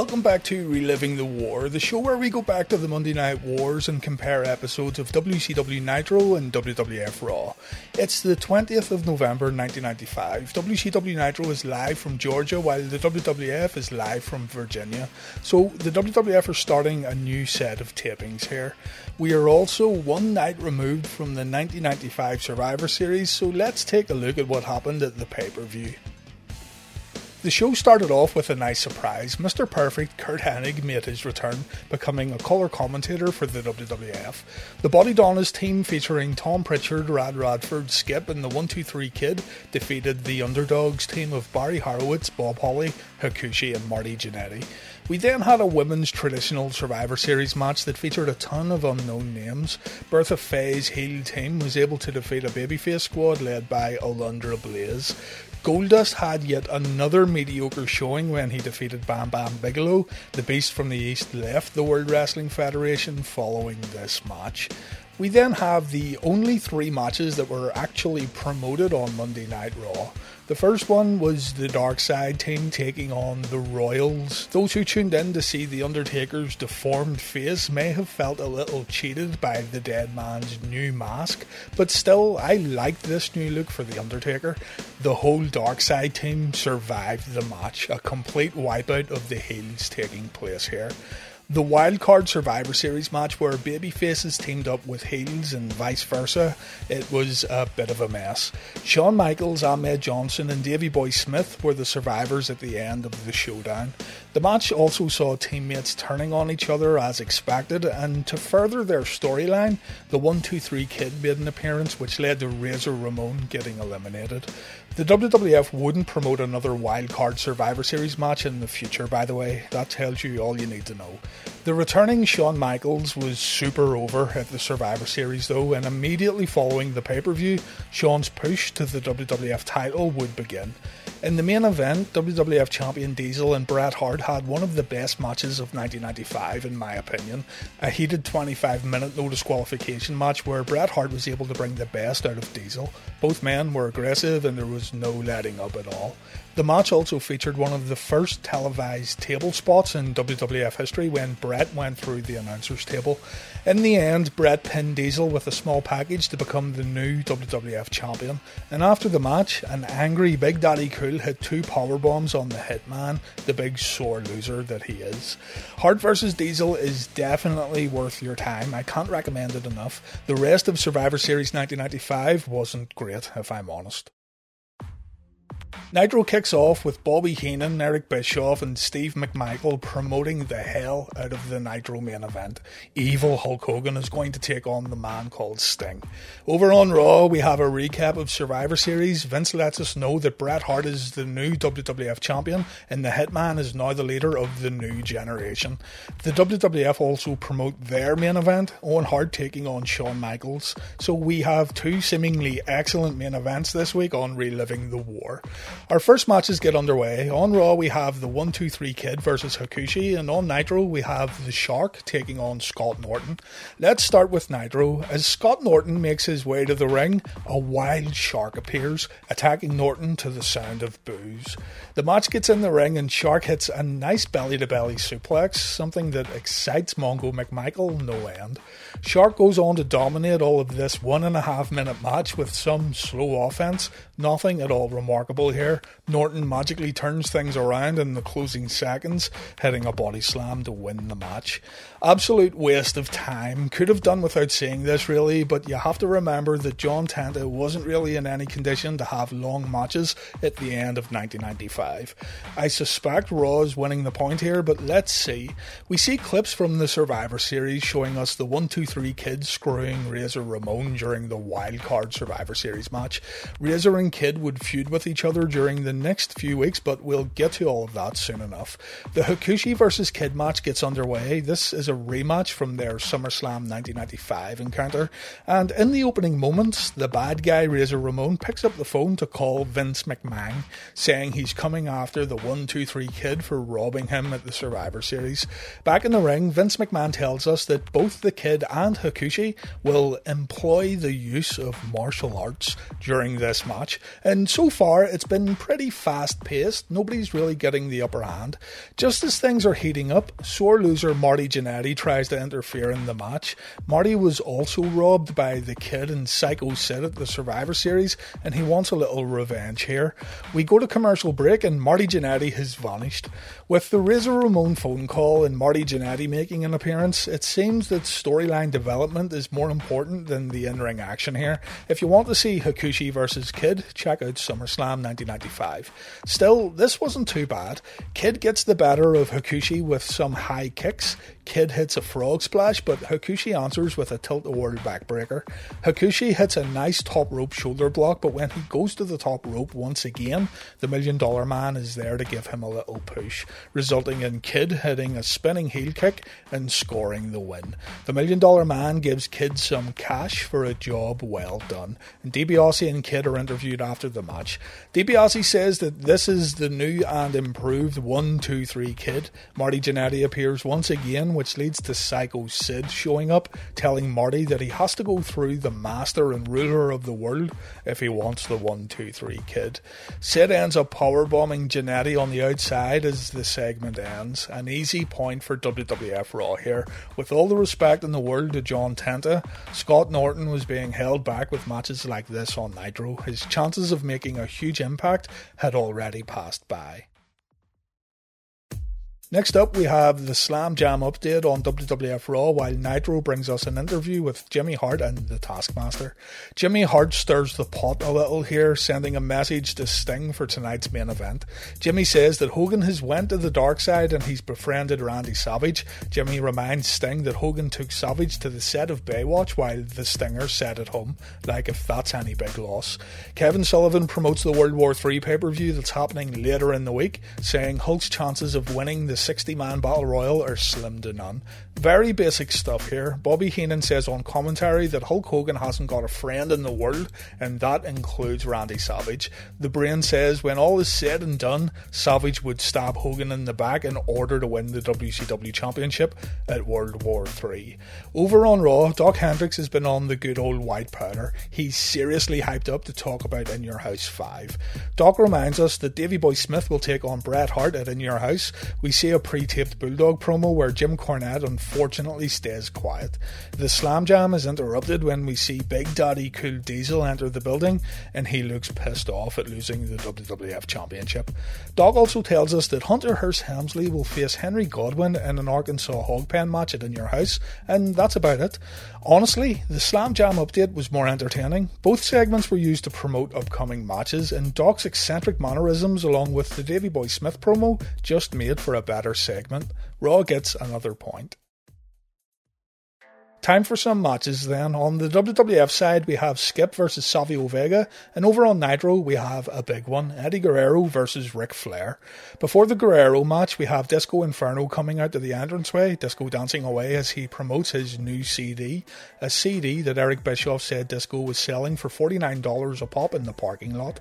Welcome back to Reliving the War, the show where we go back to the Monday Night Wars and compare episodes of WCW Nitro and WWF Raw. It's the 20th of November 1995. WCW Nitro is live from Georgia while the WWF is live from Virginia. So the WWF are starting a new set of tapings here. We are also one night removed from the 1995 Survivor Series, so let's take a look at what happened at the pay per view. The show started off with a nice surprise. Mr. Perfect, Curt Hennig, made his return, becoming a colour commentator for the WWF. The Bodydonnas team, featuring Tom Prichard, Rad Radford, Skip, and the 123 Kid, defeated the Underdogs team of Barry Horowitz, Bob Holly, Hakushi, and Marty Jannetty. We then had a women's traditional Survivor Series match that featured a ton of unknown names. Bertha Faye's heel team was able to defeat a babyface squad led by Alundra Blaze. Goldust had yet another mediocre showing when he defeated Bam Bam Bigelow. The Beast from the East left the World Wrestling Federation following this match. We then have the only three matches that were actually promoted on Monday Night Raw. The first one was the Dark Side team taking on the Royals. Those who tuned in to see The Undertaker's deformed face may have felt a little cheated by the dead man's new mask, but still, I liked this new look for The Undertaker. The whole Dark Side team survived the match, a complete wipeout of the heels taking place here the wildcard Survivor Series match where baby faces teamed up with heels and vice versa, it was a bit of a mess. Shawn Michaels, Ahmed Johnson, and Davey Boy Smith were the survivors at the end of the showdown. The match also saw teammates turning on each other as expected, and to further their storyline, the 123 Kid made an appearance which led to Razor Ramon getting eliminated. The WWF wouldn't promote another wildcard Survivor Series match in the future, by the way. That tells you all you need to know. The returning Shawn Michaels was super over at the Survivor Series, though, and immediately following the pay per view, Shawn's push to the WWF title would begin. In the main event, WWF champion Diesel and Bret Hart had one of the best matches of 1995, in my opinion. A heated 25 minute no disqualification match where Bret Hart was able to bring the best out of Diesel. Both men were aggressive and there was no letting up at all. The match also featured one of the first televised table spots in WWF history when Bret went through the announcer's table. In the end, Bret pinned Diesel with a small package to become the new WWF champion. And after the match, an angry Big Daddy Cool hit two power bombs on the Hitman, the big sore loser that he is. Hart vs Diesel is definitely worth your time. I can't recommend it enough. The rest of Survivor Series 1995 wasn't great, if I'm honest. Nitro kicks off with Bobby Heenan, Eric Bischoff, and Steve McMichael promoting the hell out of the Nitro main event. Evil Hulk Hogan is going to take on the man called Sting. Over on Raw, we have a recap of Survivor Series. Vince lets us know that Bret Hart is the new WWF champion, and the Hitman is now the leader of the new generation. The WWF also promote their main event, Owen Hart taking on Shawn Michaels. So we have two seemingly excellent main events this week on Reliving the War. Our first matches get underway. On Raw, we have the 1 2 3 Kid versus Hakushi, and on Nitro, we have the Shark taking on Scott Norton. Let's start with Nitro. As Scott Norton makes his way to the ring, a wild shark appears, attacking Norton to the sound of boos. The match gets in the ring, and Shark hits a nice belly to belly suplex, something that excites Mongo McMichael no end. Shark goes on to dominate all of this one and a half minute match with some slow offense, nothing at all remarkable here. Norton magically turns things around in the closing seconds, hitting a body slam to win the match. Absolute waste of time. Could have done without seeing this, really, but you have to remember that John Tenta wasn't really in any condition to have long matches at the end of 1995. I suspect Raw is winning the point here, but let's see. We see clips from the Survivor Series showing us the 1 2 3 kids screwing Razor Ramon during the wildcard Survivor Series match. Razor and Kid would feud with each other during the next few weeks, but we'll get to all of that soon enough. The Hakushi versus Kid match gets underway. This is a rematch from their SummerSlam 1995 encounter, and in the opening moments, the bad guy Razor Ramon picks up the phone to call Vince McMahon, saying he's coming after the 123 Kid for robbing him at the Survivor Series. Back in the ring, Vince McMahon tells us that both the Kid and Hakushi will employ the use of martial arts during this match, and so far it's been pretty fast paced. Nobody's really getting the upper hand. Just as things are heating up, sore loser Marty Jannetty tries to interfere in the match. Marty was also robbed by the kid and Psycho Sid at the Survivor Series, and he wants a little revenge here. We go to commercial break, and Marty Jannetty has vanished. With the Razor Ramon phone call and Marty Jannetty making an appearance, it seems that storyline development is more important than the in ring action here. If you want to see Hakushi versus Kid, check out SummerSlam 1995. Still, this wasn't too bad. Kid gets the better of Hakushi with some high kicks. Kid hits a frog splash, but Hakushi answers with a tilt-a-whirl backbreaker. Hakushi hits a nice top rope shoulder block, but when he goes to the top rope once again, the Million Dollar Man is there to give him a little push, resulting in Kid hitting a spinning heel kick and scoring the win. The Million Dollar Man gives Kid some cash for a job well done. And DiBiase and Kid are interviewed after the match. DiBiase says that this is the new and improved 1 2 3 Kid. Marty Jannetty appears once again which leads to Psycho Sid showing up, telling Marty that he has to go through the master and ruler of the world if he wants the 123 kid. Sid ends up powerbombing Jannetty on the outside as the segment ends. An easy point for WWF Raw here. With all the respect in the world to John Tenta, Scott Norton was being held back with matches like this on Nitro. His chances of making a huge impact had already passed by. Next up, we have the Slam Jam update on WWF Raw, while Nitro brings us an interview with Jimmy Hart and the Taskmaster. Jimmy Hart stirs the pot a little here, sending a message to Sting for tonight's main event. Jimmy says that Hogan has went to the dark side and he's befriended Randy Savage. Jimmy reminds Sting that Hogan took Savage to the set of Baywatch while the Stinger sat at home, like if that's any big loss. Kevin Sullivan promotes the World War III pay-per-view that's happening later in the week, saying Hulk's chances of winning the 60 man battle royal are slim to none. Very basic stuff here. Bobby Heenan says on commentary that Hulk Hogan hasn't got a friend in the world, and that includes Randy Savage. The brain says when all is said and done, Savage would stab Hogan in the back in order to win the WCW Championship at World War III. Over on Raw, Doc Hendrix has been on the good old white powder. He's seriously hyped up to talk about In Your House 5. Doc reminds us that Davey Boy Smith will take on Bret Hart at In Your House. We see a pre-taped Bulldog promo where Jim Cornette unfortunately stays quiet. The slam jam is interrupted when we see Big Daddy Cool Diesel enter the building and he looks pissed off at losing the WWF Championship. Doc also tells us that Hunter Hearst Helmsley will face Henry Godwinn in an Arkansas hog pen match at In Your House, and that's about it. Honestly, the Slam Jam update was more entertaining. Both segments were used to promote upcoming matches, and Doc's eccentric mannerisms, along with the Davey Boy Smith promo, just made for a better segment. Raw gets another point. Time for some matches then. On the WWF side, we have Skip versus Savio Vega, and over on Nitro, we have a big one Eddie Guerrero versus Ric Flair. Before the Guerrero match, we have Disco Inferno coming out to the entranceway, Disco dancing away as he promotes his new CD, a CD that Eric Bischoff said Disco was selling for $49 a pop in the parking lot.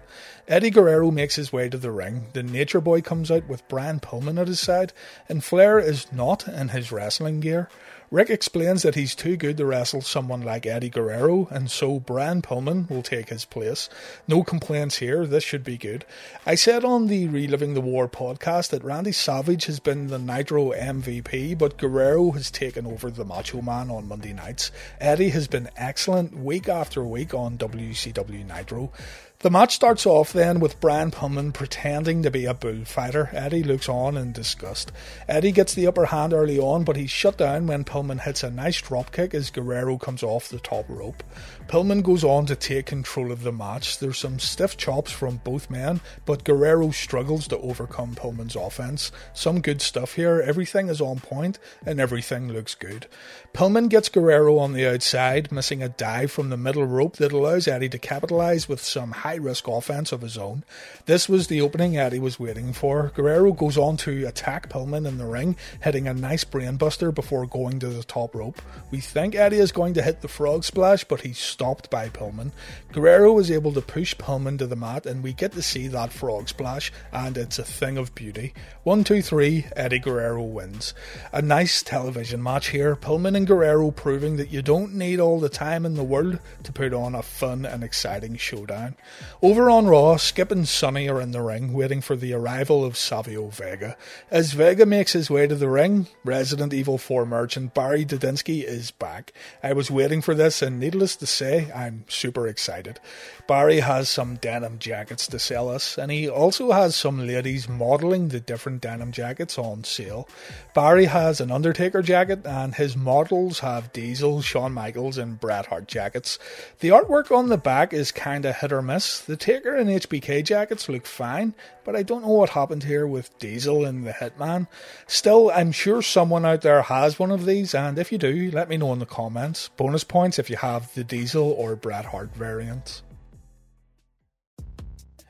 Eddie Guerrero makes his way to the ring. The Nature Boy comes out with Brian Pillman at his side, and Flair is not in his wrestling gear. Rick explains that he's too good to wrestle someone like Eddie Guerrero, and so Brian Pillman will take his place. No complaints here, this should be good. I said on the Reliving the War podcast that Randy Savage has been the Nitro MVP, but Guerrero has taken over the Macho Man on Monday nights. Eddie has been excellent week after week on WCW Nitro. The match starts off then with Brian Pillman pretending to be a bullfighter. Eddie looks on in disgust. Eddie gets the upper hand early on, but he's shut down when Pillman hits a nice dropkick as Guerrero comes off the top rope. Pillman goes on to take control of the match. There's some stiff chops from both men, but Guerrero struggles to overcome Pillman's offense. Some good stuff here. Everything is on point and everything looks good. Pillman gets Guerrero on the outside, missing a dive from the middle rope that allows Eddie to capitalize with some high risk offense of his own. This was the opening Eddie was waiting for. Guerrero goes on to attack Pillman in the ring, hitting a nice brainbuster before going to the top rope. We think Eddie is going to hit the frog splash, but he's stopped by Pillman. Guerrero was able to push Pillman to the mat, and we get to see that frog splash, and it's a thing of beauty. One, two, three, Eddie Guerrero wins. A nice television match here. Pillman and Guerrero proving that you don't need all the time in the world to put on a fun and exciting showdown. Over on Raw, Skip and Sonny are in the ring waiting for the arrival of Savio Vega. As Vega makes his way to the ring, Resident Evil 4 merchant Barry Didinsky is back. I was waiting for this, and needless to say, I'm super excited. Barry has some denim jackets to sell us, and he also has some ladies modelling the different denim jackets on sale. Barry has an Undertaker jacket, and his models have Diesel, Shawn Michaels, and Bret Hart jackets. The artwork on the back is kinda hit or miss. The Taker and HBK jackets look fine, but I don't know what happened here with Diesel and the Hitman. Still, I'm sure someone out there has one of these, and if you do, let me know in the comments. Bonus points if you have the Diesel or Bret Hart variants.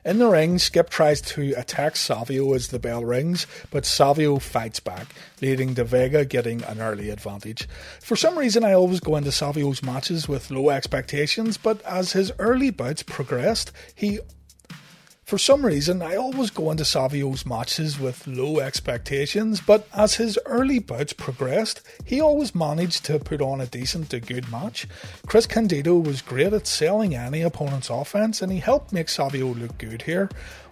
In the ring, Skip tries to attack Savio as the bell rings, but Savio fights back, leading to Vega getting an early advantage. For some reason, I always go into Savio's matches with low expectations, but as his early bouts progressed, he for some reason, I always go into Savio's matches with low expectations, but as his early bouts progressed, he always managed to put on a decent to good match. Chris Candido was great at selling any opponent's offense, and he helped make Savio look good here.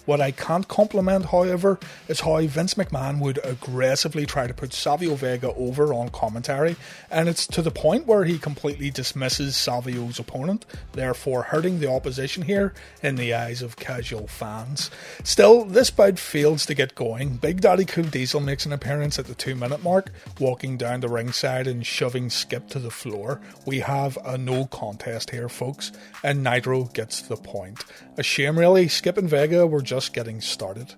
What I can't compliment, however, is how Vince McMahon would aggressively try to put Savio Vega over on commentary, and it's to the point where he completely dismisses Savio's opponent, therefore hurting the opposition here in the eyes of casual fans. Still, this bout fails to get going. Big Daddy Cool Diesel makes an appearance at the two minute mark, walking down the ringside and shoving Skip to the floor. We have a no contest here, folks, and Nitro gets the point. A shame, really. Skip and Vega were just just getting started.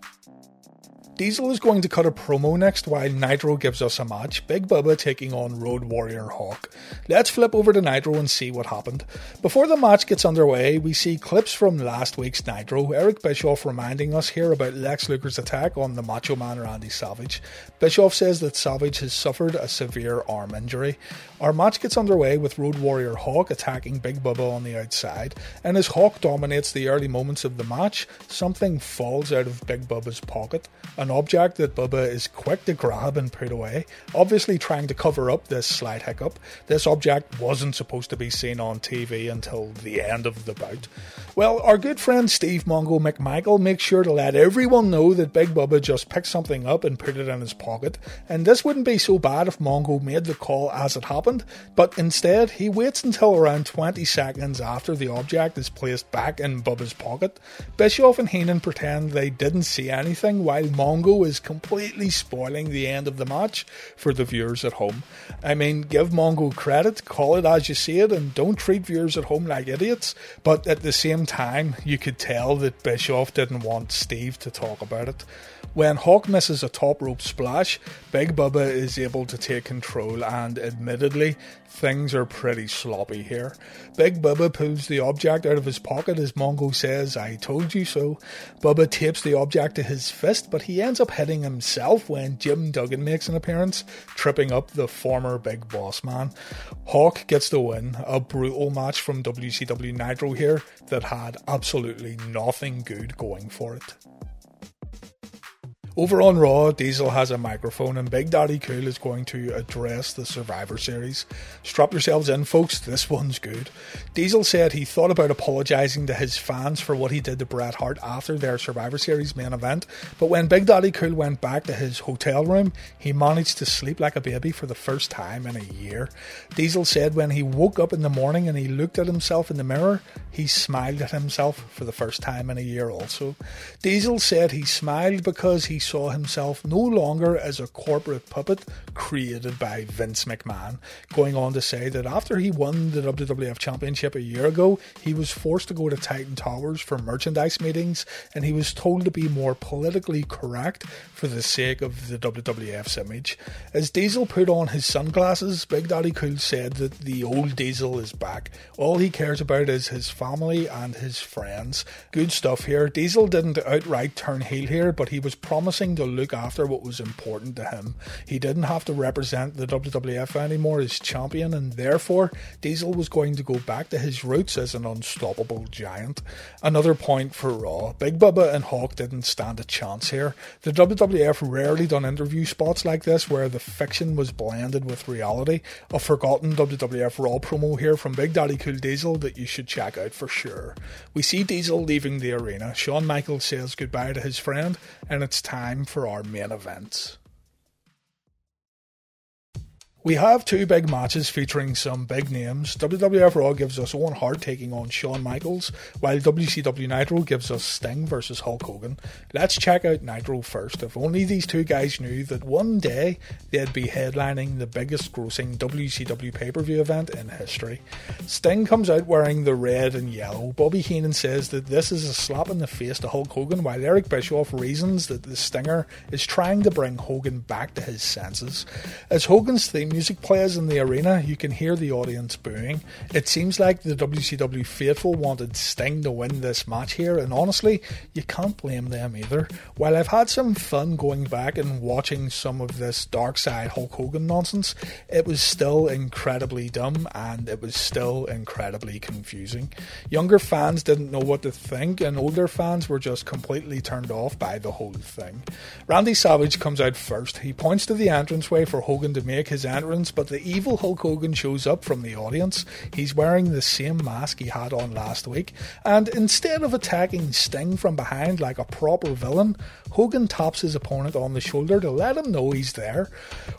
Diesel is going to cut a promo next while Nitro gives us a match. Big Bubba taking on Road Warrior Hawk. Let's flip over to Nitro and see what happened. Before the match gets underway, we see clips from last week's Nitro. Eric Bischoff reminding us here about Lex Luger's attack on the Macho Man Randy Savage. Bischoff says that Savage has suffered a severe arm injury. Our match gets underway with Road Warrior Hawk attacking Big Bubba on the outside, and as Hawk dominates the early moments of the match, something falls out of Big Bubba's pocket. An an object that Bubba is quick to grab and put away, obviously trying to cover up this slight hiccup. This object wasn't supposed to be seen on TV until the end of the bout. Well, our good friend Steve Mongo McMichael makes sure to let everyone know that Big Bubba just picked something up and put it in his pocket, and this wouldn't be so bad if Mongo made the call as it happened, but instead he waits until around 20 seconds after the object is placed back in Bubba's pocket. Bischoff and Heenan pretend they didn't see anything while Mongo Mongo is completely spoiling the end of the match for the viewers at home. I mean, give Mongo credit, call it as you see it, and don't treat viewers at home like idiots. But at the same time, you could tell that Bischoff didn't want Steve to talk about it. When Hawk misses a top rope splash, Big Bubba is able to take control, and admittedly, things are pretty sloppy here. Big Bubba pulls the object out of his pocket as Mongo says, I told you so. Bubba tapes the object to his fist, but he ends up hitting himself when Jim Duggan makes an appearance, tripping up the former Big Boss Man. Hawk gets the win, a brutal match from WCW Nitro here that had absolutely nothing good going for it. Over on Raw, Diesel has a microphone and Big Daddy Cool is going to address the Survivor Series. Strap yourselves in, folks, this one's good. Diesel said he thought about apologising to his fans for what he did to Bret Hart after their Survivor Series main event, but when Big Daddy Cool went back to his hotel room, he managed to sleep like a baby for the first time in a year. Diesel said when he woke up in the morning and he looked at himself in the mirror, he smiled at himself for the first time in a year also. Diesel said he smiled because he saw himself no longer as a corporate puppet created by Vince McMahon, going on to say that after he won the WWF Championship a year ago, he was forced to go to Titan Towers for merchandise meetings and he was told to be more politically correct for the sake of the WWF's image. As Diesel put on his sunglasses, Big Daddy Cool said that the old Diesel is back. All he cares about is his family and his friends. Good stuff here. Diesel didn't outright turn heel here, but he was promised promising to look after what was important to him. He didn't have to represent the WWF anymore as champion, and therefore Diesel was going to go back to his roots as an unstoppable giant. Another point for Raw Big Bubba and Hawk didn't stand a chance here. The WWF rarely done interview spots like this where the fiction was blended with reality. A forgotten WWF Raw promo here from Big Daddy Cool Diesel that you should check out for sure. We see Diesel leaving the arena. Shawn Michaels says goodbye to his friend, and it's time for our main event. We have two big matches featuring some big names. WWF Raw gives us Owen Hart taking on Shawn Michaels, while WCW Nitro gives us Sting versus Hulk Hogan. Let's check out Nitro first. If only these two guys knew that one day they'd be headlining the biggest grossing WCW pay per view event in history. Sting comes out wearing the red and yellow. Bobby Heenan says that this is a slap in the face to Hulk Hogan, while Eric Bischoff reasons that the Stinger is trying to bring Hogan back to his senses. As Hogan's theme music players in the arena, you can hear the audience booing. It seems like the WCW faithful wanted Sting to win this match here, and honestly, you can't blame them either. While I've had some fun going back and watching some of this dark side Hulk Hogan nonsense, it was still incredibly dumb and it was still incredibly confusing. Younger fans didn't know what to think, and older fans were just completely turned off by the whole thing. Randy Savage comes out first. He points to the entranceway for Hogan to make his entrance entrance, but the evil Hulk Hogan shows up from the audience. He's wearing the same mask he had on last week, and instead of attacking Sting from behind like a proper villain, Hogan taps his opponent on the shoulder to let him know he's there.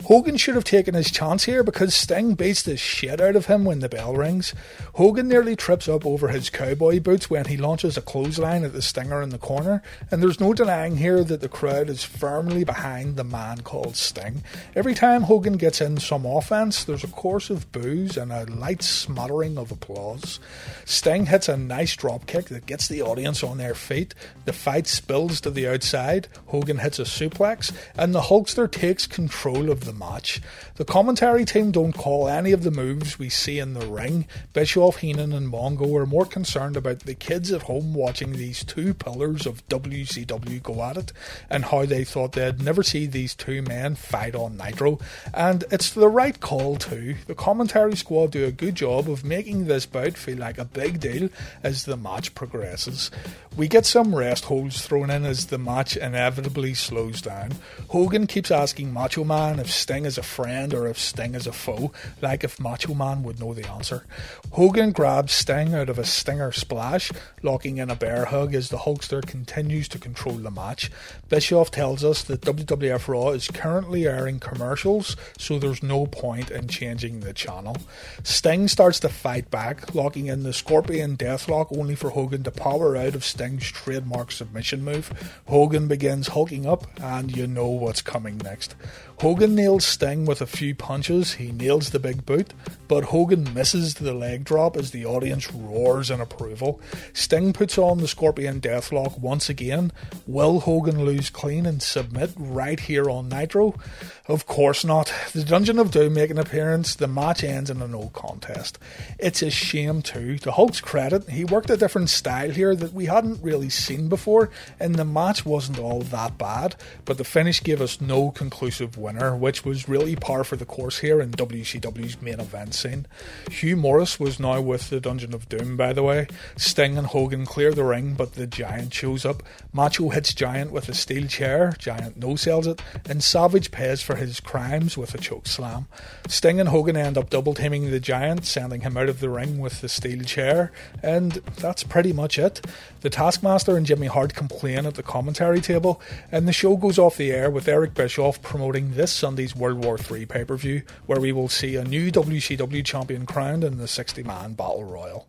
Hogan should have taken his chance here because Sting beats the shit out of him when the bell rings. Hogan nearly trips up over his cowboy boots when he launches a clothesline at the Stinger in the corner, and there's no denying here that the crowd is firmly behind the man called Sting. Every time Hogan gets in some offense, there's a chorus of boos and a light smattering of applause. Sting hits a nice drop kick that gets the audience on their feet. The fight spills to the outside. Hogan hits a suplex, and the Hulkster takes control of the match. The commentary team don't call any of the moves we see in the ring. Bischoff, Heenan, and Mongo are more concerned about the kids at home watching these two pillars of WCW go at it, and how they thought they'd never see these two men fight on Nitro. And it's the right call too. The commentary squad do a good job of making this bout feel like a big deal as the match progresses. We get some rest holds thrown in as the match inevitably slows down. Hogan keeps asking Macho Man if Sting is a friend or if Sting is a foe, like if Macho Man would know the answer. Hogan grabs Sting out of a Stinger splash, locking in a bear hug as the Hulkster continues to control the match. Bischoff tells us that WWF Raw is currently airing commercials, so there's no point in changing the channel. Sting starts to fight back, locking in the Scorpion Deathlock only for Hogan to power out of Sting's trademark submission move. Hogan begins hulking up, and you know what's coming next. Hogan nails Sting with a few punches, he nails the big boot, but Hogan misses the leg drop as the audience roars in approval. Sting puts on the Scorpion Deathlock once again. Will Hogan lose clean and submit right here on Nitro? Of course not. The Dungeon of Doom make an appearance, the match ends in a no contest. It's a shame too. To Hulk's credit, he worked a different style here that we hadn't really seen before, and the match wasn't all that bad, but the finish gave us no conclusive winner, which was really par for the course here in WCW's main event scene. Hugh Morris was now with the Dungeon of Doom, by the way. Sting and Hogan clear the ring, but the Giant shows up. Macho hits Giant with a steel chair, Giant no sells it, and Savage pays for his crimes with a choke slam. Sting and Hogan end up double teaming the Giant, sending him out of the ring with the steel chair, and that's pretty much it. The Taskmaster and Jimmy Hart complain at the commentary table, and the show goes off the air with Eric Bischoff promoting this Sunday's World War III pay per view, where we will see a new WCW champion crowned in the 60 man battle royal.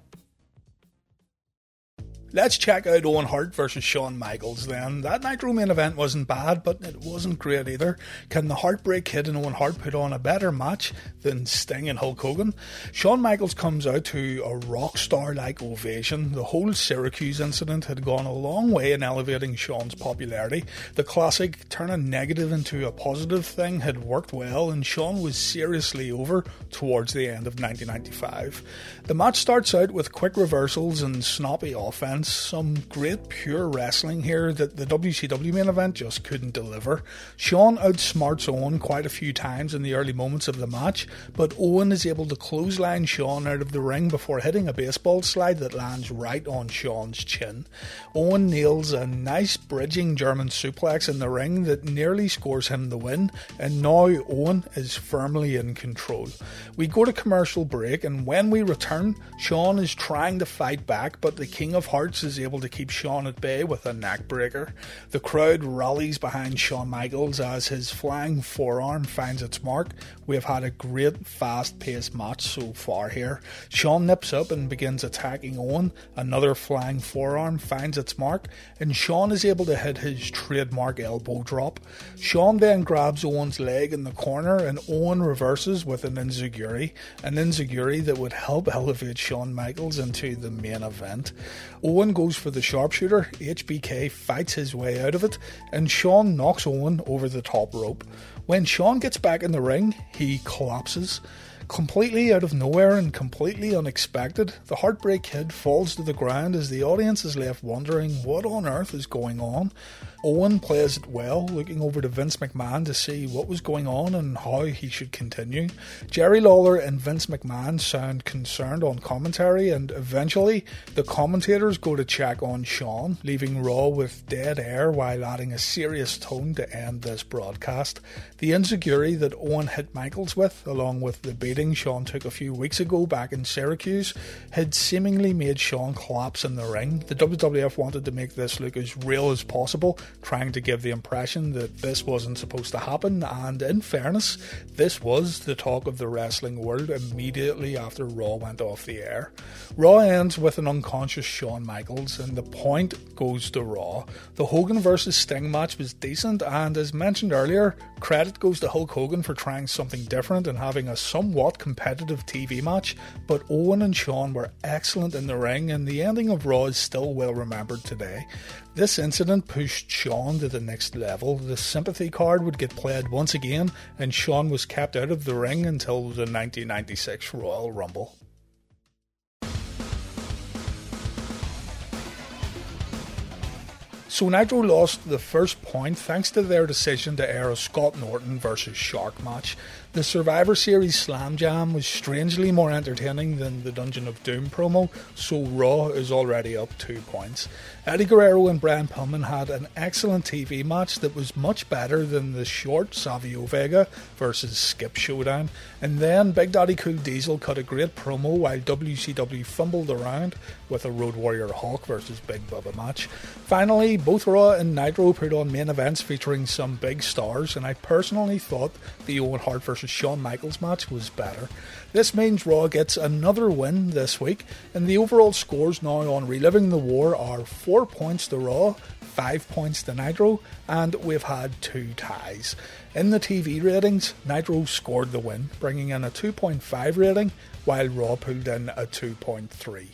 Let's check out Owen Hart versus Shawn Michaels then. That Nitro main event wasn't bad, but it wasn't great either. Can the Heartbreak Kid and Owen Hart put on a better match than Sting and Hulk Hogan? Shawn Michaels comes out to a rock star like ovation. The whole Syracuse incident had gone a long way in elevating Shawn's popularity. The classic turn a negative into a positive thing had worked well, and Shawn was seriously over towards the end of 1995. The match starts out with quick reversals and snappy offense events. Some great pure wrestling here that the WCW main event just couldn't deliver. Shawn outsmarts Owen quite a few times in the early moments of the match, but Owen is able to clothesline Shawn out of the ring before hitting a baseball slide that lands right on Shawn's chin. Owen nails a nice bridging German suplex in the ring that nearly scores him the win, and now Owen is firmly in control. We go to commercial break, and when we return, Shawn is trying to fight back, but the King of Hearts is able to keep Shawn at bay with a neckbreaker. The crowd rallies behind Shawn Michaels as his flying forearm finds its mark. We have had a great fast paced match so far here. Shawn nips up and begins attacking Owen. Another flying forearm finds its mark, and Shawn is able to hit his trademark elbow drop. Shawn then grabs Owen's leg in the corner, and Owen reverses with an enziguri, an enziguri that would help elevate Shawn Michaels into the main event. Owen goes for the sharpshooter, HBK fights his way out of it, and Shawn knocks Owen over the top rope. When Shawn gets back in the ring, he collapses. Completely out of nowhere and completely unexpected, the Heartbreak Kid falls to the ground as the audience is left wondering what on earth is going on. Owen plays it well, looking over to Vince McMahon to see what was going on and how he should continue. Jerry Lawler and Vince McMahon sound concerned on commentary, and eventually the commentators go to check on Shawn, leaving Raw with dead air while adding a serious tone to end this broadcast. The enziguri that Owen hit Michaels with, along with the beating Shawn took a few weeks ago back in Syracuse, had seemingly made Shawn collapse in the ring. The WWF wanted to make this look as real as possible trying to give the impression that this wasn't supposed to happen, and in fairness, this was the talk of the wrestling world immediately after Raw went off the air. Raw ends with an unconscious Shawn Michaels, and the point goes to Raw. The Hogan vs. Sting match was decent, and as mentioned earlier, credit goes to Hulk Hogan for trying something different and having a somewhat competitive TV match, but Owen and Shawn were excellent in the ring, and the ending of Raw is still well remembered today. This incident pushed Shawn to the next level. The sympathy card would get played once again, and Shawn was kept out of the ring until the 1996 Royal Rumble. So Nitro lost the first point thanks to their decision to air a Scott Norton versus Shark match. The Survivor Series Slam Jam was strangely more entertaining than the Dungeon of Doom promo, so Raw is already up two points. Eddie Guerrero and Brian Pillman had an excellent TV match that was much better than the short Savio Vega versus Skip Showdown, and then Big Daddy Cool Diesel cut a great promo while WCW fumbled around with a Road Warrior Hawk versus Big Bubba match. Finally, both Raw and Nitro put on main events featuring some big stars, and I personally thought the Owen Hart versus Shawn Michaels match was better. This means Raw gets another win this week, and the overall scores now on Reliving the War are 4 points to Raw, 5 points to Nitro, and we've had two ties. In the TV ratings, Nitro scored the win, bringing in a 2.5 rating, while Raw pulled in a 2.3.